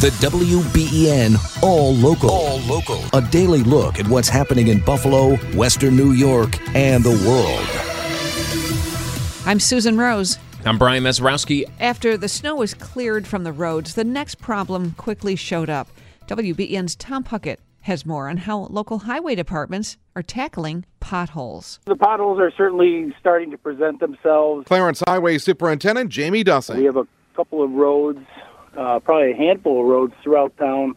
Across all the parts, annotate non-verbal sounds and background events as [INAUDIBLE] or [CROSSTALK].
The WBEN All Local. All Local. A daily look at what's happening in Buffalo, Western New York, and the world. I'm Susan Rose. I'm Brian Mazurowski. After the snow was cleared from the roads, the next problem quickly showed up. WBEN's Tom Puckett has more on how local highway departments are tackling potholes. The potholes are certainly starting to present themselves. Clarence Highway Superintendent Jamie Dussing. We have a couple of roads uh, probably a handful of roads throughout town,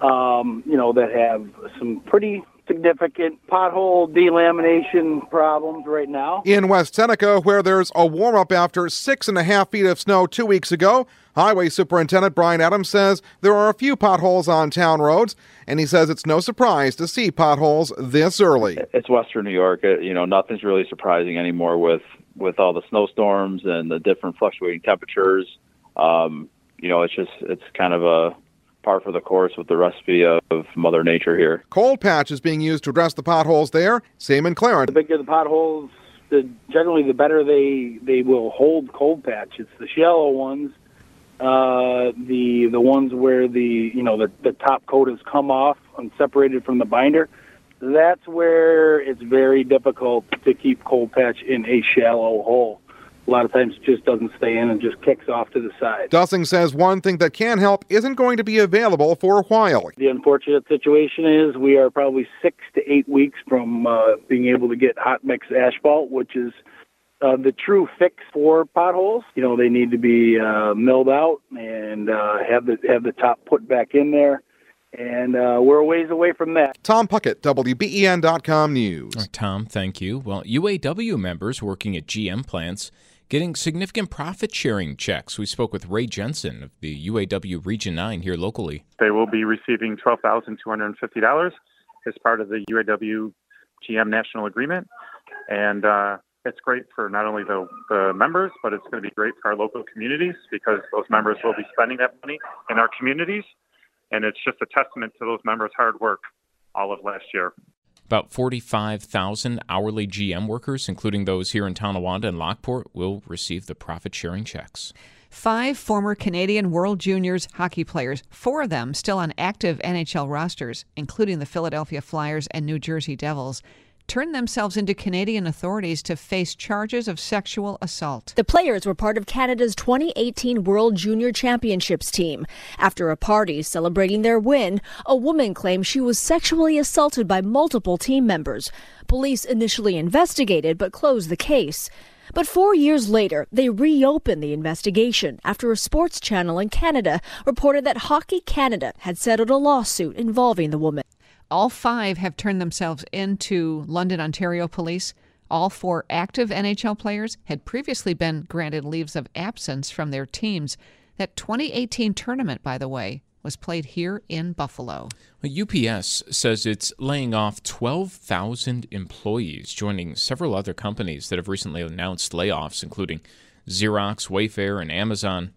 um, you know, that have some pretty significant pothole delamination problems right now. In West Seneca, where there's a warm up after six and a half feet of snow two weeks ago, Highway Superintendent Brian Adams says there are a few potholes on town roads, and he says it's no surprise to see potholes this early. It's Western New York. You know, nothing's really surprising anymore with with all the snowstorms and the different fluctuating temperatures. Um, you know, it's just it's kind of a par for the course with the recipe of Mother Nature here. Cold patch is being used to address the potholes there. Same in Clarence. The bigger the potholes, the generally the better they they will hold cold patch. It's the shallow ones, uh, the the ones where the you know the the top coat has come off and separated from the binder. That's where it's very difficult to keep cold patch in a shallow hole a lot of times it just doesn't stay in and just kicks off to the side. Dussing says one thing that can help isn't going to be available for a while. The unfortunate situation is we are probably six to eight weeks from uh, being able to get hot mix asphalt, which is uh, the true fix for potholes. You know, they need to be uh, milled out and uh, have the have the top put back in there and uh, we're a ways away from that. Tom Puckett, WBEN.com News. Tom, thank you. Well, UAW members working at GM plants getting significant profit sharing checks. We spoke with Ray Jensen of the UAW Region 9 here locally. They will be receiving $12,250 as part of the UAW GM National Agreement. And uh, it's great for not only the, the members, but it's going to be great for our local communities because those members will be spending that money in our communities. And it's just a testament to those members' hard work all of last year. About 45,000 hourly GM workers, including those here in Tonawanda and Lockport, will receive the profit sharing checks. Five former Canadian World Juniors hockey players, four of them still on active NHL rosters, including the Philadelphia Flyers and New Jersey Devils, turned themselves into Canadian authorities to face charges of sexual assault. The players were part of Canada's 2018 World Junior Championships team. After a party celebrating their win, a woman claimed she was sexually assaulted by multiple team members. Police initially investigated but closed the case. But four years later, they reopened the investigation after a sports channel in Canada reported that Hockey Canada had settled a lawsuit involving the woman. All five have turned themselves into London, Ontario police. All four active NHL players had previously been granted leaves of absence from their teams. That 2018 tournament, by the way, was played here in Buffalo. UPS says it's laying off 12,000 employees, joining several other companies that have recently announced layoffs, including Xerox, Wayfair, and Amazon.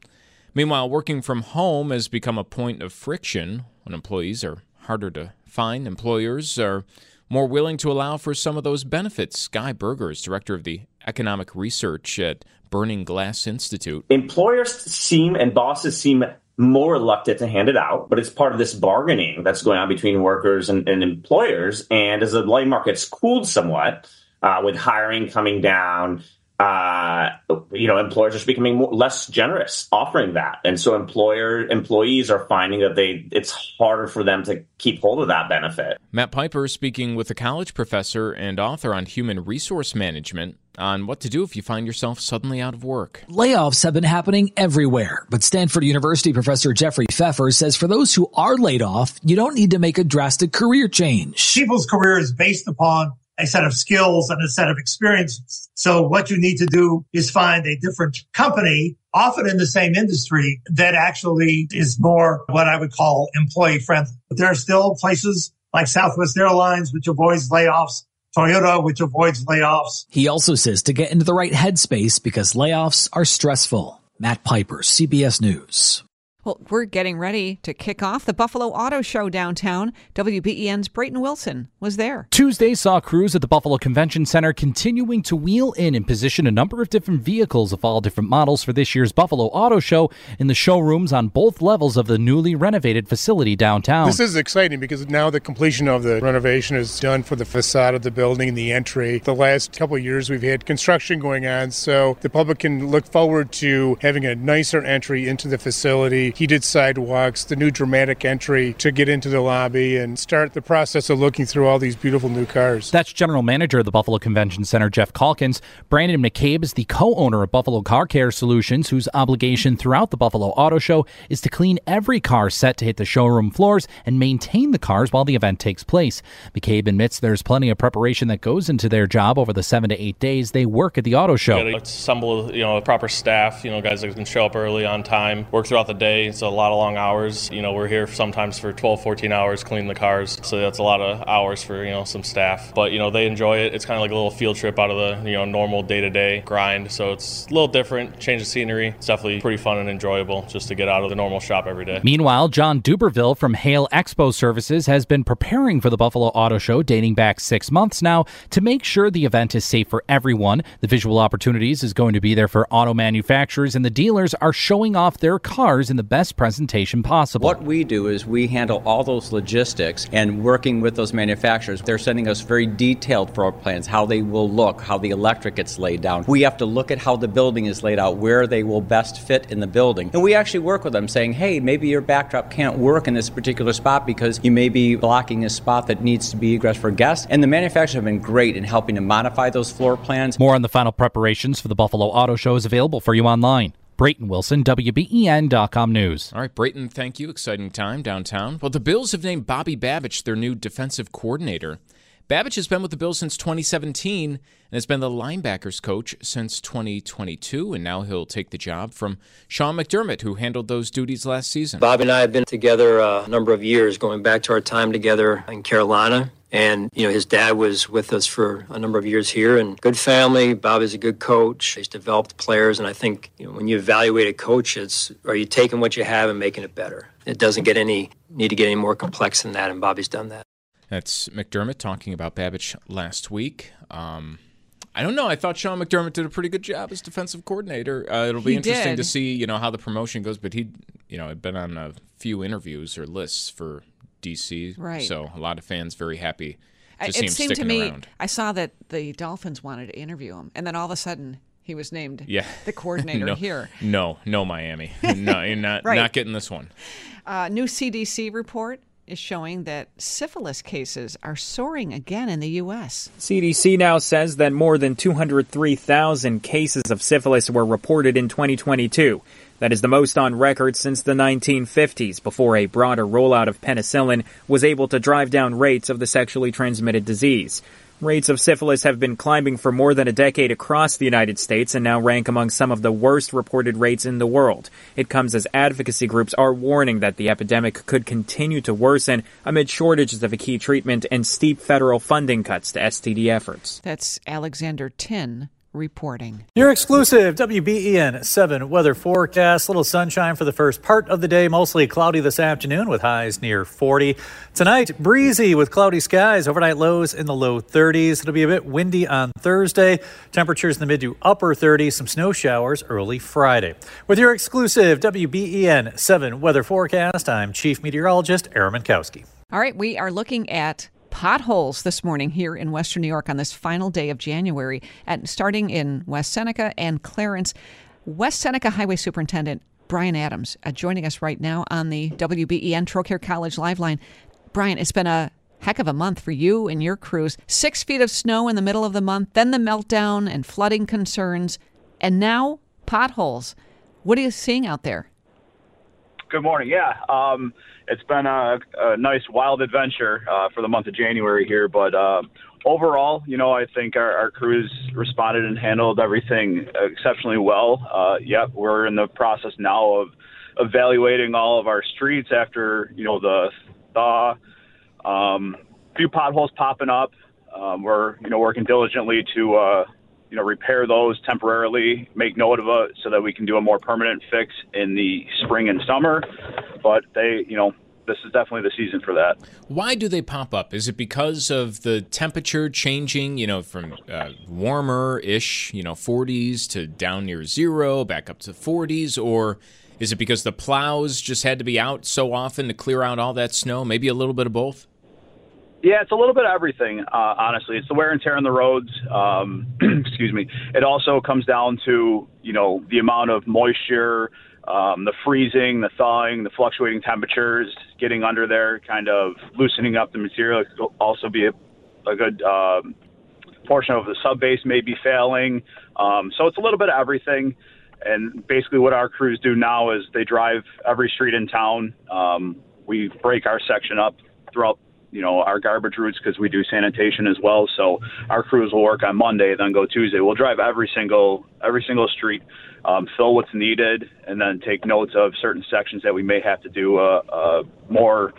Meanwhile, working from home has become a point of friction when employees are harder to find. Employers are more willing to allow for some of those benefits. Guy Berger is director of the economic research at Burning Glass Institute. Employers seem and bosses seem more reluctant to hand it out, but it's part of this bargaining that's going on between workers and, and employers. And as the labor market's cooled somewhat, uh, with hiring coming down, uh, you know, employers are becoming more, less generous offering that, and so employer employees are finding that they it's harder for them to keep hold of that benefit. Matt Piper speaking with a college professor and author on human resource management on what to do if you find yourself suddenly out of work. Layoffs have been happening everywhere, but Stanford University professor Jeffrey Pfeffer says for those who are laid off, you don't need to make a drastic career change. People's career is based upon a set of skills and a set of experiences. So what you need to do is find a different company, often in the same industry, that actually is more what I would call employee friendly. But there are still places like Southwest Airlines, which avoids layoffs. Toyota, which avoids layoffs. He also says to get into the right headspace because layoffs are stressful. Matt Piper, CBS News. Well, we're getting ready to kick off the Buffalo Auto Show downtown. WBEN's Brayton Wilson was there. Tuesday saw crews at the Buffalo Convention Center continuing to wheel in and position a number of different vehicles of all different models for this year's Buffalo Auto Show in the showrooms on both levels of the newly renovated facility downtown. This is exciting because now the completion of the renovation is done for the facade of the building and the entry. The last couple of years we've had construction going on, so the public can look forward to having a nicer entry into the facility heated sidewalks, the new dramatic entry to get into the lobby and start the process of looking through all these beautiful new cars. That's General Manager of the Buffalo Convention Center, Jeff Calkins. Brandon McCabe is the co owner of Buffalo Car Care Solutions, whose obligation throughout the Buffalo Auto Show is to clean every car set to hit the showroom floors and maintain the cars while the event takes place. McCabe admits there's plenty of preparation that goes into their job over the seven to eight days they work at the auto show. You assemble, you know, a proper staff, you know, guys that can show up early on time, work throughout the day. It's a lot of long hours. You know, we're here sometimes for 12, 14 hours cleaning the cars. So that's a lot of hours for, you know, some staff. But, you know, they enjoy it. It's kind of like a little field trip out of the, you know, normal day to day grind. So it's a little different, change of scenery. It's definitely pretty fun and enjoyable just to get out of the normal shop every day. Meanwhile, John Duberville from Hale Expo Services has been preparing for the Buffalo Auto Show dating back six months now to make sure the event is safe for everyone. The visual opportunities is going to be there for auto manufacturers, and the dealers are showing off their cars in the best presentation possible. What we do is we handle all those logistics and working with those manufacturers. They're sending us very detailed floor plans, how they will look, how the electric gets laid down. We have to look at how the building is laid out, where they will best fit in the building. And we actually work with them saying, hey, maybe your backdrop can't work in this particular spot because you may be blocking a spot that needs to be egress for guests. And the manufacturers have been great in helping to modify those floor plans. More on the final preparations for the Buffalo Auto Show is available for you online. Brayton Wilson, WBEN.com News. All right, Brayton, thank you. Exciting time downtown. Well, the Bills have named Bobby Babich their new defensive coordinator. Babich has been with the Bills since 2017 and has been the linebackers coach since 2022, and now he'll take the job from Sean McDermott, who handled those duties last season. Bob and I have been together uh, a number of years, going back to our time together in Carolina. And, you know, his dad was with us for a number of years here and good family. Bob is a good coach. He's developed players. And I think, you know, when you evaluate a coach, it's are you taking what you have and making it better? It doesn't get any, need to get any more complex than that. And Bobby's done that. That's McDermott talking about Babich last week. Um, I don't know. I thought Sean McDermott did a pretty good job as defensive coordinator. Uh, it'll be He interesting did. to see, you know, how the promotion goes. But he, you know, had been on a few interviews or lists for DC, Right. So a lot of fans very happy I- to see him it seemed to me, around. I saw that the Dolphins wanted to interview him, and then all of a sudden he was named Yeah, the [LAUGHS] coordinator no, here. No, no, Miami. [LAUGHS] no, you're not [LAUGHS] Right. not getting this one. Uh, new CDC report is showing that syphilis cases are soaring again in the U.S. CDC now says that more than 203,000 cases of syphilis were reported in 2022. That is the most on record since the 1950s, before a broader rollout of penicillin was able to drive down rates of the sexually transmitted disease. Rates of syphilis have been climbing for more than a decade across the United States and now rank among some of the worst reported rates in the world. It comes as advocacy groups are warning that the epidemic could continue to worsen amid shortages of a key treatment and steep federal funding cuts to STD efforts. That's Alexander Tin reporting. Your exclusive WBEN 7 weather forecast. Little sunshine for the first part of the day, mostly cloudy this afternoon with highs near 40. Tonight, breezy with cloudy skies, overnight lows in the low 30s. It'll be a bit windy on Thursday. Temperatures in the mid to upper 30s, some snow showers early Friday. With your exclusive WBEN 7 weather forecast, I'm Chief Meteorologist Aaron Mentkowski. All right, we are looking at potholes this morning here in Western New York on this final day of January, at starting in West Seneca and Clarence. West Seneca Highway Superintendent Brian Adams uh, joining us right now on the WBEN Trocaire College Live Line. Brian, it's been a heck of a month for you and your crews. Six feet of snow in the middle of the month, then the meltdown and flooding concerns, and now potholes. What are you seeing out there? Good morning. Yeah, um, it's been a, a nice wild adventure uh, for the month of January here, but uh, overall, you know, I think our, our crews responded and handled everything exceptionally well. Uh, yep, we're in the process now of evaluating all of our streets after you know the thaw. Um, few potholes popping up. Um, we're you know working diligently to uh, you know, repair those temporarily, make note of it so that we can do a more permanent fix in the spring and summer. But they, you know, this is definitely the season for that. Why do they pop up? Is it because of the temperature changing, you know, from uh, warmer ish, you know, 40s to down near zero, back up to 40s? Or is it because the plows just had to be out so often to clear out all that snow? Maybe a little bit of both? Yeah, it's a little bit of everything. Uh, honestly, it's the wear and tear on the roads. Um, [CLEARS THROAT] excuse me. It also comes down to you know the amount of moisture, um, the freezing, the thawing, the fluctuating temperatures, getting under there, kind of loosening up the material. It could also be a, a good um, portion of the sub base may be failing. Um, so it's a little bit of everything. And basically, what our crews do now is they drive every street in town. Um, we break our section up throughout you know our garbage routes because we do sanitation as well. So our crews will work on Monday, then go Tuesday. We'll drive every single every single street, um, fill what's needed, and then take notes of certain sections that we may have to do a, a more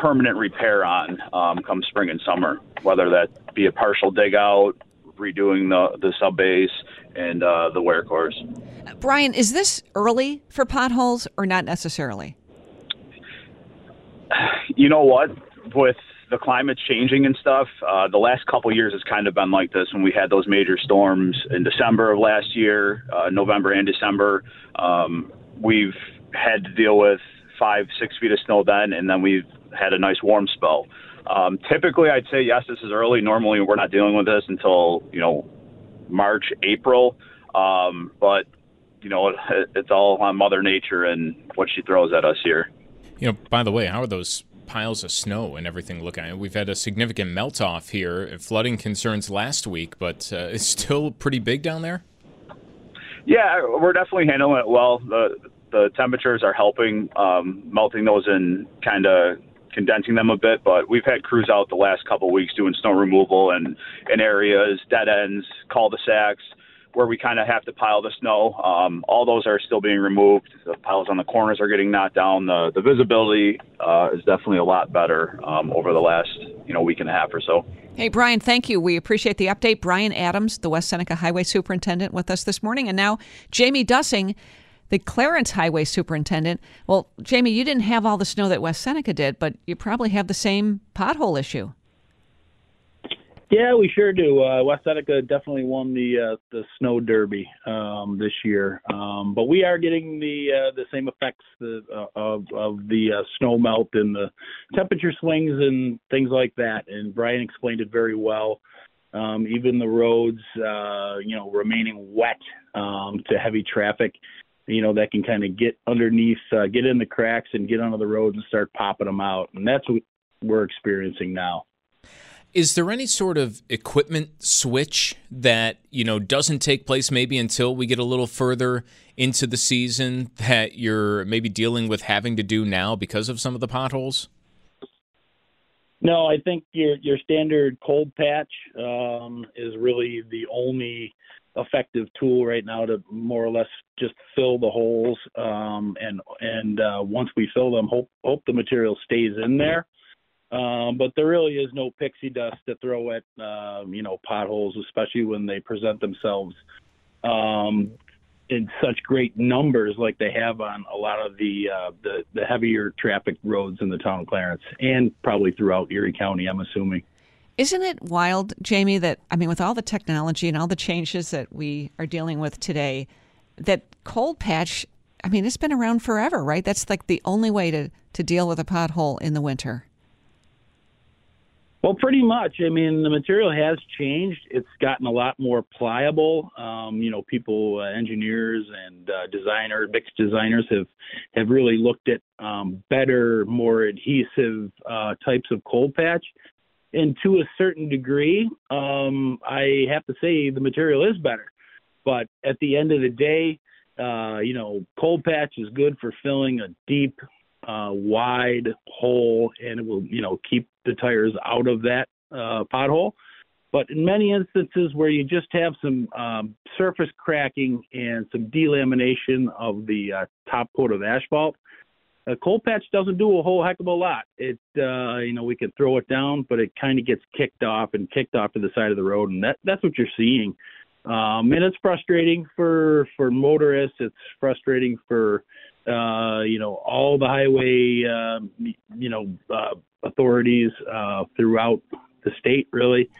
permanent repair on um, come spring and summer, whether that be a partial dig out, redoing the the sub base and uh, the wear course. Brian, is this early for potholes or not necessarily? You know what? With the climate's changing and stuff. Uh, the last couple years has kind of been like this when we had those major storms in December of last year, uh, November and December. Um, we've had to deal with five, six feet of snow then, and then we've had a nice warm spell. Um, typically, I'd say yes, this is early. Normally, we're not dealing with this until you know March, April. Um, but you know, it, it's all on Mother Nature and what she throws at us here. You know, by the way, how are those piles of snow and everything looking. We've had a significant melt off here, flooding concerns last week, but uh, it's still pretty big down there. Yeah, we're definitely handling it well. The the temperatures are helping um, melting those and kind of condensing them a bit. But we've had crews out the last couple of weeks doing snow removal and in areas, dead ends, cul-de-sacs where we kind of have to pile the snow. Um, all those are still being removed. The piles on the corners are getting knocked down. The, the visibility uh, is definitely a lot better um, over the last you know week and a half or so. Hey Brian, thank you. We appreciate the update. Brian Adams, the West Seneca Highway Superintendent, with us this morning, and now Jamie Dussing. The Clarence Highway Superintendent. Well, Jamie, you didn't have all the snow that West Seneca did, but you probably have the same pothole issue. Yeah, we sure do. Uh, West Seneca definitely won the uh, the snow derby um, this year, um, but we are getting the uh, the same effects the, uh, of of the uh, snow melt and the temperature swings and things like that. And Brian explained it very well. Um, even the roads, uh, you know, remaining wet um, to heavy traffic, you know, that can kind of get underneath, get in the cracks and get onto the roads and start popping them out. And that's what we're experiencing now. Is there any sort of equipment switch that, you know, doesn't take place maybe until we get a little further into the season that you're maybe dealing with having to do now because of some of the potholes? No, I think your your standard cold patch um, is really the only effective tool right now to more or less just fill the holes um, and and uh, once we fill them, hope hope the material stays in there. Um, but there really is no pixie dust to throw at uh, you know potholes, especially when they present themselves um, in such great numbers like they have on a lot of the, uh, the the heavier traffic roads in the town of Clarence and probably throughout Erie County. I'm assuming. Isn't it wild, Jamie, that I mean, with all the technology and all the changes that we are dealing with today, that cold patch, I mean, it's been around forever, right? That's like the only way to, to deal with a pothole in the winter. Well, pretty much. I mean, the material has changed. It's gotten a lot more pliable. Um, you know, people, uh, engineers and uh, designers, mixed designers have have really looked at um, better, more adhesive uh, types of cold patch. And to a certain degree, um, I have to say the material is better. But at the end of the day, uh, you know, cold patch is good for filling a deep uh, wide hole, and it will you know keep the tires out of that uh, pothole. But in many instances where you just have some um, surface cracking and some delamination of the uh, top coat of asphalt, a cold patch doesn't do a whole heck of a lot. It, uh, you know, we can throw it down, but it kind of gets kicked off and kicked off to the side of the road, and that that's what you're seeing Um, and it's frustrating for for motorists. It's frustrating for uh, you know all the highway uh, you know uh, authorities uh, throughout the state, really.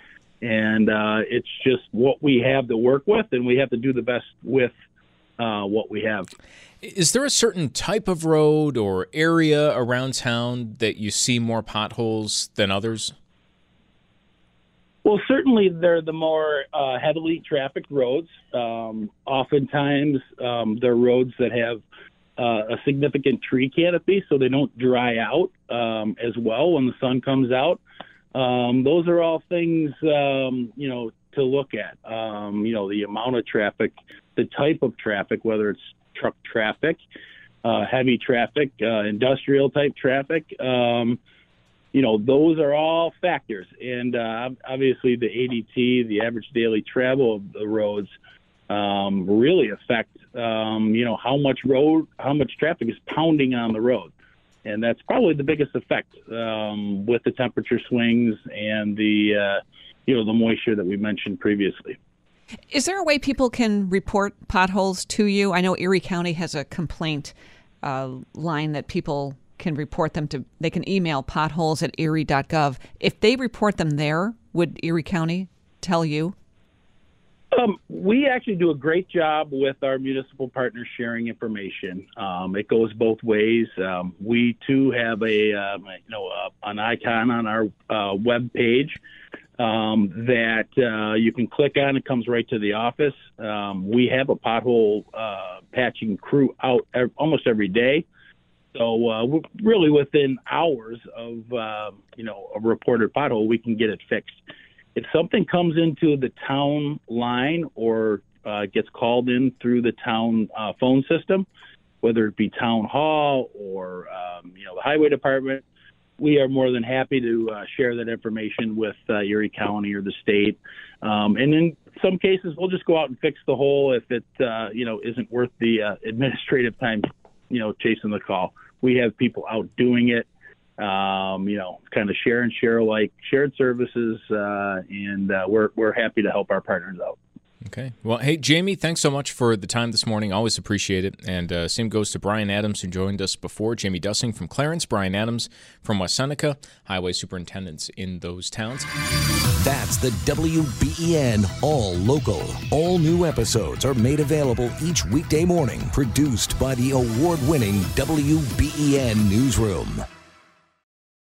And uh, it's just what we have to work with, and we have to do the best with uh, what we have. Is there a certain type of road or area around town that you see more potholes than others? Well, certainly they're the more uh, heavily trafficked roads. Um, oftentimes, um, they're roads that have uh, a significant tree canopy, so they don't dry out um, as well when the sun comes out. Um, those are all things um, you know to look at. Um, you know, the amount of traffic, the type of traffic, whether it's truck traffic, uh, heavy traffic, uh, industrial type traffic. Um, you know, those are all factors. And uh, obviously, the ADT, the average daily travel of the roads, um, really affect, um, you know, how much road, how much traffic is pounding on the road. And that's probably the biggest effect um, with the temperature swings and the, uh, you know, the moisture that we mentioned previously. Is there a way people can report potholes to you? I know Erie County has a complaint uh, line that people can report them to. They can email potholes at erie.gov. If they report them there, would Erie County tell you? Um, we actually do a great job with our municipal partners sharing information. Um, it goes both ways. Um, we too have a um, you know uh, an icon on our uh, web page um, that uh, you can click on. It comes right to the office. Um, we have a pothole uh, patching crew out ev- almost every day. So uh, really within hours of you know a reported pothole, we can get it fixed. If something comes into the town line or uh, gets called in through the town uh, phone system, whether it be town hall or um, you know the highway department, we are more than happy to uh, share that information with uh, Erie County or the state. Um, and in some cases, we'll just go out and fix the hole if it, uh, you know, isn't worth the uh, administrative time, you know, chasing the call. We have people out doing it. Um, you know, kind of share and share like shared services, uh, and uh, we're we're happy to help our partners out. Okay. Well, hey, Jamie, thanks so much for the time this morning. Always appreciate it. And uh, same goes to Brian Adams, who joined us before. Jamie Dussing from Clarence, Brian Adams from West Seneca, highway superintendents in those towns. That's the WBEN All Local. All new episodes are made available each weekday morning, produced by the award winning WBEN Newsroom.